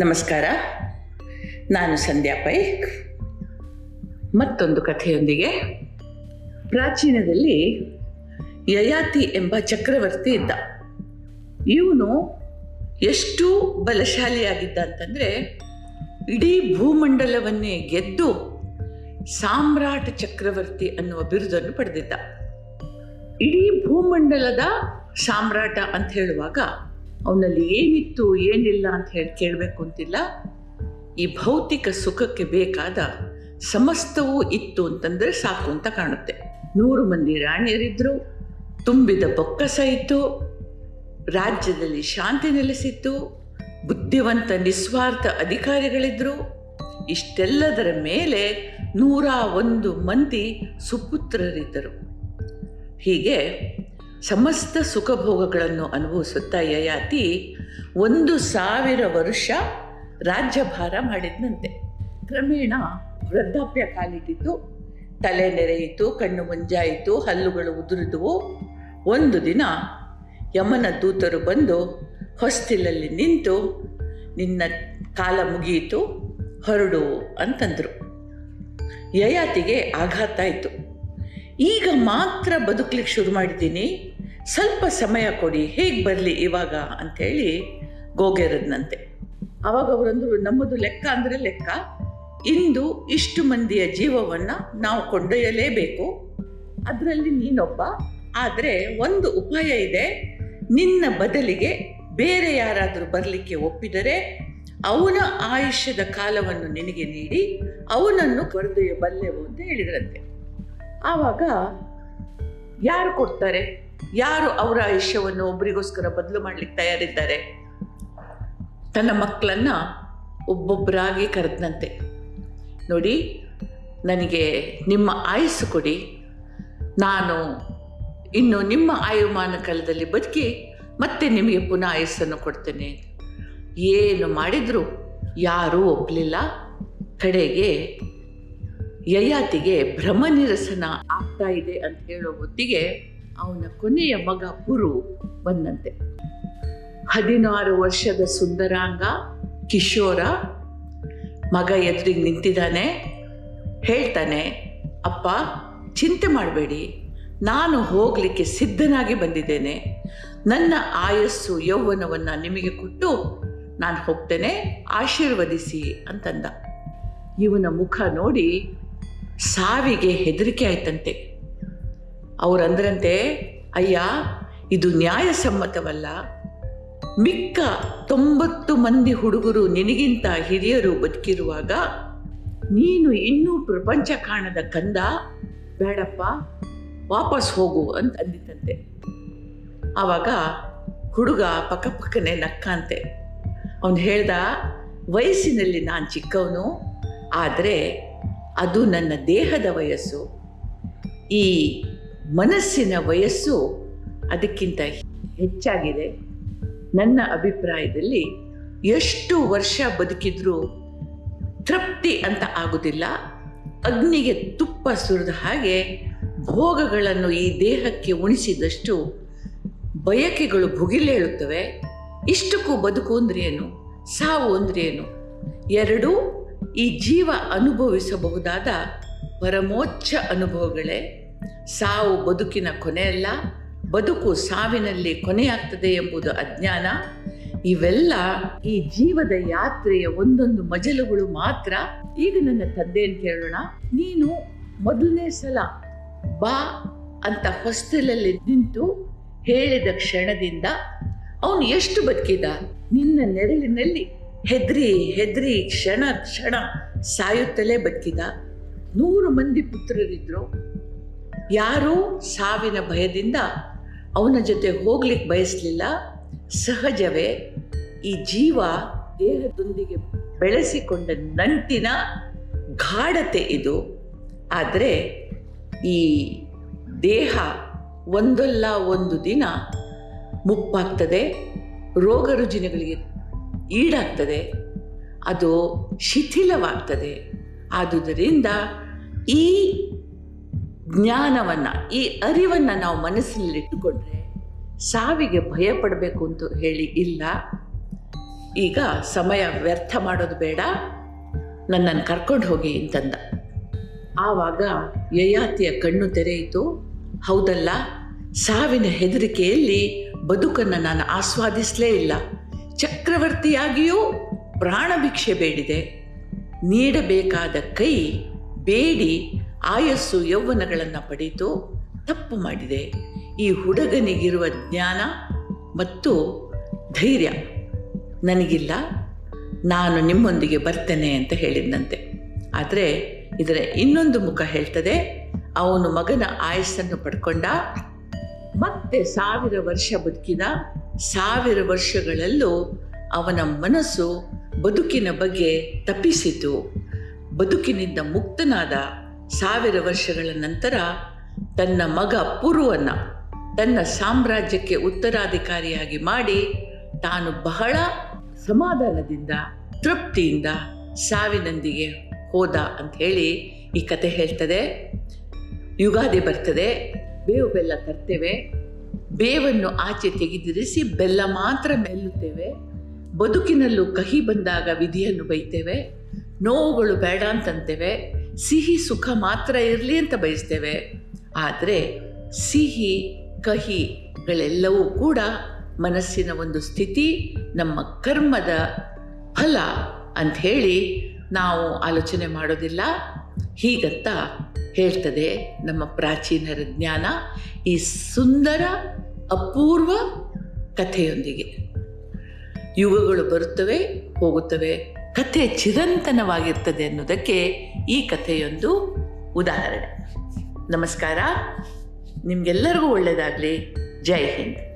ನಮಸ್ಕಾರ. ನಾನು ಸಂಧ್ಯಾ ಪೈ ಮತ್ತೊಂದು ಕಥೆಯೊಂದಿಗೆ. ಪ್ರಾಚೀನದಲ್ಲಿ ಯಯಾತಿ ಎಂಬ ಚಕ್ರವರ್ತಿ ಇದ್ದ. ಇವನು ಎಷ್ಟು ಬಲಶಾಲಿಯಾಗಿದ್ದ ಅಂತಂದರೆ, ಇಡೀ ಭೂಮಂಡಲವನ್ನೇ ಗೆದ್ದು ಸಾಮ್ರಾಟ ಚಕ್ರವರ್ತಿ ಅನ್ನುವ ಬಿರುದನ್ನು ಪಡೆದಿದ್ದ. ಇಡೀ ಭೂಮಂಡಲದ ಸಾಮ್ರಾಟ ಅಂತ ಹೇಳುವಾಗ ಅವನಲ್ಲಿ ಏನಿತ್ತು, ಏನಿಲ್ಲ ಅಂತ ಹೇಳಿ ಕೇಳಬೇಕು ಅಂತಿಲ್ಲ. ಈ ಭೌತಿಕ ಸುಖಕ್ಕೆ ಬೇಕಾದ ಸಮಸ್ತವೂ ಇತ್ತು ಅಂತಂದರೆ ಸಾಕು ಅಂತ ಕಾಣುತ್ತೆ. ನೂರು ಮಂದಿ ರಾಣಿಯರಿದ್ದರು ತುಂಬಿದ ಬೊಕ್ಕಸ ಇತ್ತು, ರಾಜ್ಯದಲ್ಲಿ ಶಾಂತಿ ನೆಲೆಸಿತ್ತು, ಬುದ್ಧಿವಂತ ನಿಸ್ವಾರ್ಥ ಅಧಿಕಾರಿಗಳಿದ್ದರು ಇಷ್ಟೆಲ್ಲದರ ಮೇಲೆ ನೂರ ಒಂದು ಮಂದಿ ಸುಪುತ್ರರಿದ್ದರು. ಹೀಗೆ ಸಮಸ್ತ ಸುಖಭೋಗಗಳನ್ನು ಅನುಭವಿಸುತ್ತಾ ಯಯಾತಿ ಒಂದು ಸಾವಿರ ವರ್ಷ ರಾಜ್ಯಭಾರ ಮಾಡಿದ್ನಂತೆ. ಕ್ರಮೇಣ ವೃದ್ಧಾಪ್ಯ ಕಾಲಿಟ್ಟಿತು ತಲೆ ನೆರೆಯಿತು, ಕಣ್ಣು ಮುಂಜಾಯಿತು, ಹಲ್ಲುಗಳು ಉದುರಿದುವು. ಒಂದು ದಿನ ಯಮನ ದೂತರು ಬಂದು ಹೊಸ್ತಿಲಲ್ಲಿ ನಿಂತು, ನಿನ್ನ ಕಾಲ ಮುಗಿಯಿತು, ಹೊರಡು ಅಂತಂದರು. ಯಯಾತಿಗೆ ಆಘಾತ ಆಯಿತು. ಈಗ ಮಾತ್ರ ಬದುಕಲಿಕ್ಕೆ ಶುರು ಮಾಡಿದ್ದೀನಿ. ಸ್ವಲ್ಪ ಸಮಯ ಕೊಡಿ, ಹೇಗೆ ಬರಲಿ ಇವಾಗ ಅಂಥೇಳಿ ಗೋಗೆರದ್ನಂತೆ. ಆವಾಗ ಅವರಂದರು, ನಮ್ಮದು ಲೆಕ್ಕ ಅಂದರೆ ಲೆಕ್ಕ. ಇಂದು ಇಷ್ಟು ಮಂದಿಯ ಜೀವವನ್ನು ನಾವು ಕೊಂಡೊಯ್ಯಲೇಬೇಕು. ಅದರಲ್ಲಿ ನೀನೊಬ್ಬ, ಆದರೆ ಒಂದು ಉಪಾಯ ಇದೆ. ನಿನ್ನ ಬದಲಿಗೆ ಬೇರೆ ಯಾರಾದರೂ ಬರಲಿಕ್ಕೆ ಒಪ್ಪಿದರೆ ಅವನ ಆಯುಷ್ಯದ ಕಾಲವನ್ನು ನಿನಗೆ ನೀಡಿ, ಅವನನ್ನು ಕರೆದೊಯ್ಯಬಲ್ಲೆವು ಅಂತ ಹೇಳಿದ್ರಂತೆ. ಆವಾಗ ಯಾರು ಕೊಡ್ತಾರೆ? ಯಾರು ಅವರ ಆಯುಷ್ಯವನ್ನು ಒಬ್ಬರಿಗೋಸ್ಕರ ಬದಲು ಮಾಡ್ಲಿಕ್ಕೆ ತಯಾರಿದ್ದಾರೆ? ತನ್ನ ಮಕ್ಕಳನ್ನ ಒಬ್ಬೊಬ್ಬರಾಗಿ ಕರೆದನಂತೆ. ನೋಡಿ, ನನಗೆ ನಿಮ್ಮ ಆಯಸ್ಸು ಕೊಡಿ. ನಾನು ಇನ್ನು ನಿಮ್ಮ ಆಯುಮಾನ ಕಾಲದಲ್ಲಿ ಬದುಕಿ ಮತ್ತೆ ನಿಮಗೆ ಪುನಃ ಆಯಸ್ಸನ್ನು ಕೊಡ್ತೇನೆ. ಏನು ಮಾಡಿದರೂ ಯಾರೂ ಒಪ್ಪಲಿಲ್ಲ. ಕಡೆಗೆ ಯಯಾತಿಗೆ ಭ್ರಮನಿರಸನ ಆಗ್ತಾ ಇದೆ ಅಂತ ಹೇಳೋ ಹೊತ್ತಿಗೆ ಅವನ ಕೊನೆಯ ಮಗ ಪುರು ಬಂದಂತೆ. ಹದಿನಾರು ವರ್ಷದ ಸುಂದರಾಂಗ ಕಿಶೋರ ಮಗ ಎದುರಿಗೆ ನಿಂತಿದ್ದಾನೆ. ಹೇಳ್ತಾನೆ, ಅಪ್ಪ, ಚಿಂತೆ ಮಾಡಬೇಡಿ. ನಾನು ಹೋಗಲಿಕ್ಕೆ ಸಿದ್ಧನಾಗಿ ಬಂದಿದ್ದೇನೆ. ನನ್ನ ಆಯಸ್ಸು ಯೌವನವನ್ನು ನಿಮಗೆ ಕೊಟ್ಟು ನಾನು ಹೋಗ್ತೇನೆ, ಆಶೀರ್ವದಿಸಿ ಅಂತಂದ. ಇವನ ಮುಖ ನೋಡಿ ಸಾವಿಗೆ ಹೆದರಿಕೆ ಆಯ್ತಂತೆ. ಅವರಂದ್ರಂತೆ, ಅಯ್ಯ, ಇದು ನ್ಯಾಯಸಮ್ಮತವಲ್ಲ. ಮಿಕ್ಕ ತೊಂಬತ್ತು ಮಂದಿ ಹುಡುಗರು ನಿನಗಿಂತ ಹಿರಿಯರು ಬದುಕಿರುವಾಗ ನೀನು ಇನ್ನೂ ಪ್ರಪಂಚ ಕಾಣದ ಕಂದ. ಬೇಡಪ್ಪ, ವಾಪಸ್ ಹೋಗು ಅಂತ ಅಂದಿತಂತೆ ಆವಾಗ ಹುಡುಗ ಪಕ್ಕಪಕ್ಕನೆ ನಕ್ಕಂತೆ. ಅವನು ಹೇಳ್ದ, ವಯಸ್ಸಿನಲ್ಲಿ ನಾನು ಚಿಕ್ಕವನು, ಆದರೆ ಅದು ನನ್ನ ದೇಹದ ವಯಸ್ಸು. ಈ ಮನಸ್ಸಿನ ವಯಸ್ಸು ಅದಕ್ಕಿಂತ ಹೆಚ್ಚಾಗಿದೆ. ನನ್ನ ಅಭಿಪ್ರಾಯದಲ್ಲಿ ಎಷ್ಟು ವರ್ಷ ಬದುಕಿದ್ರೂ ತೃಪ್ತಿ ಅಂತ ಆಗುವುದಿಲ್ಲ ಅಗ್ನಿಗೆ ತುಪ್ಪ ಸುರಿದ ಹಾಗೆ ಭೋಗಗಳನ್ನು ಈ ದೇಹಕ್ಕೆ ಉಣಿಸಿದಷ್ಟು ಬಯಕೆಗಳು ಭುಗಿಲೇಳುತ್ತವೆ. ಇಷ್ಟಕ್ಕೂ ಬದುಕು ಅಂದ್ರೇನು ಸಾವು ಅಂದ್ರೇನು ಎರಡೂ ಈ ಜೀವ ಅನುಭವಿಸಬಹುದಾದ ಪರಮೋಚ್ಚ ಅನುಭವಗಳೇ. ಸಾವು ಬದುಕಿನ ಕೊನೆಯಲ್ಲ ಬದುಕು ಸಾವಿನಲ್ಲಿ ಕೊನೆಯಾಗ್ತದೆ ಎಂಬುದು ಅಜ್ಞಾನ. ಇವೆಲ್ಲ ಈ ಜೀವದ ಯಾತ್ರೆಯ ಒಂದೊಂದು ಮಜಲುಗಳು ಮಾತ್ರ. ಈಗ ನನ್ನ ತಂದೆಯನ್ನು ಕೇಳೋಣ. ನೀನು ಮೊದಲನೇ ಸಲ ಬಾ ಅಂತ ಹೊಸ್ತಿಲಲ್ಲಿ ನಿಂತು ಹೇಳಿದ ಕ್ಷಣದಿಂದ ಅವನು ಎಷ್ಟು ಬದುಕಿದ? ನಿನ್ನ ನೆರಳಿನಲ್ಲಿ ಹೆದ್ರಿ ಹೆದ್ರಿ, ಕ್ಷಣ ಕ್ಷಣ ಸಾಯುತ್ತಲೇ ಬದುಕಿದ. ನೂರು ಮಂದಿ ಪುತ್ರರಿದ್ರು. ಯಾರೂ ಸಾವಿನ ಭಯದಿಂದ ಅವನ ಜೊತೆ ಹೋಗ್ಲಿಕ್ಕೆ ಬಯಸಲಿಲ್ಲ. ಸಹಜವೇ ಈ ಜೀವ ದೇಹದೊಂದಿಗೆ ಬೆಳೆಸಿಕೊಂಡ ನಂಟಿನ ಗಾಢತೆ ಇದು. ಆದರೆ ಈ ದೇಹ ಒಂದಲ್ಲ ಒಂದು ದಿನ ಮುಪ್ಪಾಗ್ತದೆ, ರೋಗ ರುಜಿನಗಳಿಗೆ ಈಡಾಗ್ತದೆ, ಅದು ಶಿಥಿಲವಾಗ್ತದೆ. ಆದುದರಿಂದ ಈ ಜ್ಞಾನವನ್ನು, ಈ ಅರಿವನ್ನು ನಾವು ಮನಸ್ಸಿನಲ್ಲಿಟ್ಟುಕೊಂಡ್ರೆ ಸಾವಿಗೆ ಭಯ ಪಡಬೇಕು ಅಂತ ಹೇಳಿ ಇಲ್ಲ. ಈಗ ಸಮಯ ವ್ಯರ್ಥ ಮಾಡೋದು ಬೇಡ. ನನ್ನನ್ನು ಕರ್ಕೊಂಡು ಹೋಗಿ ಅಂತಂದ. ಆವಾಗ ಯಯಾತಿಯ ಕಣ್ಣು ತೆರೆಯಿತು. ಹೌದಲ್ಲ, ಸಾವಿನ ಹೆದರಿಕೆಯಲ್ಲಿ ಬದುಕನ್ನು ನಾನು ಆಸ್ವಾದಿಸಲೇ ಇಲ್ಲ. ಚಕ್ರವರ್ತಿಯಾಗಿಯೂ ಪ್ರಾಣ ಭಿಕ್ಷೆ ಬೇಡಿದೆ. ನೀಡಬೇಕಾದ ಕೈ ಬೇಡಿ. ಆಯಸ್ಸು ಯೌವನಗಳನ್ನು ಪಡೆಯಿತು ತಪ್ಪು ಮಾಡಿದೆ. ಈ ಹುಡುಗನಿಗಿರುವ ಜ್ಞಾನ ಮತ್ತು ಧೈರ್ಯ ನನಗಿಲ್ಲ. ನಾನು ನಿಮ್ಮೊಂದಿಗೆ ಬರ್ತೇನೆ ಅಂತ ಹೇಳಿದ್ನಂತೆ. ಆದರೆ ಇದರ ಇನ್ನೊಂದು ಮುಖ ಹೇಳ್ತದೆ, ಅವನು ಮಗನ ಆಯಸ್ಸನ್ನು ಪಡ್ಕೊಂಡ ಮತ್ತೆ ಸಾವಿರ ವರ್ಷ ಬದುಕಿದ ಸಾವಿರ ವರ್ಷಗಳಲ್ಲೂ ಅವನ ಮನಸ್ಸು ಬದುಕಿನ ಬಗ್ಗೆ ತಪ್ಪಿಸಿತು. ಬದುಕಿನಿಂದ ಮುಕ್ತನಾದ ಸಾವಿರ ವರ್ಷಗಳ ನಂತರ ತನ್ನ ಮಗ ಪುರುವನ್ನ ತನ್ನ ಸಾಮ್ರಾಜ್ಯಕ್ಕೆ ಉತ್ತರಾಧಿಕಾರಿಯಾಗಿ ಮಾಡಿ ತಾನು ಬಹಳ ಸಮಾಧಾನದಿಂದ, ತೃಪ್ತಿಯಿಂದ ಸಾವಿನೊಂದಿಗೆ ಹೋದ ಅಂತ ಹೇಳಿ ಈ ಕತೆ ಹೇಳ್ತದೆ. ಯುಗಾದಿ ಬರ್ತದೆ. ಬೇವು ಬೆಲ್ಲ ತರ್ತೇವೆ. ಬೇವನ್ನು ಆಚೆ ತೆಗೆದಿರಿಸಿ ಬೆಲ್ಲ ಮಾತ್ರ ಮೆಲ್ಲುತ್ತೇವೆ ಬದುಕಿನಲ್ಲೂ ಕಹಿ ಬಂದಾಗ ವಿಧಿಯನ್ನು ಬೈತೇವೆ. ನೋವುಗಳು ಬೇಡ ಅಂತಂತೇವೆ. ಸಿಹಿ ಸುಖ ಮಾತ್ರ ಇರಲಿ ಅಂತ ಬಯಸ್ತೇವೆ. ಆದರೆ ಸಿಹಿ ಕಹಿಗಳೆಲ್ಲವೂ ಕೂಡ ಮನಸ್ಸಿನ ಒಂದು ಸ್ಥಿತಿ, ನಮ್ಮ ಕರ್ಮದ ಫಲ ಅಂತ ಹೇಳಿ ನಾವು ಆಲೋಚನೆ ಮಾಡೋದಿಲ್ಲ. ಹೀಗಂತ ಹೇಳ್ತದೆ ನಮ್ಮ ಪ್ರಾಚೀನರ ಜ್ಞಾನ ಈ ಸುಂದರ, ಅಪೂರ್ವ ಕಥೆಯೊಂದಿಗೆ. ಯುಗಗಳು ಬರುತ್ತವೆ, ಹೋಗುತ್ತವೆ. ಕಥೆ ಚಿರಂತನವಾಗಿರ್ತದೆ ಅನ್ನೋದಕ್ಕೆ ಈ ಕಥೆಯೊಂದು ಉದಾಹರಣೆ. ನಮಸ್ಕಾರ. ನಿಮಗೆಲ್ಲರಿಗೂ ಒಳ್ಳೆಯದಾಗಲಿ ಜೈ ಹಿಂದ್.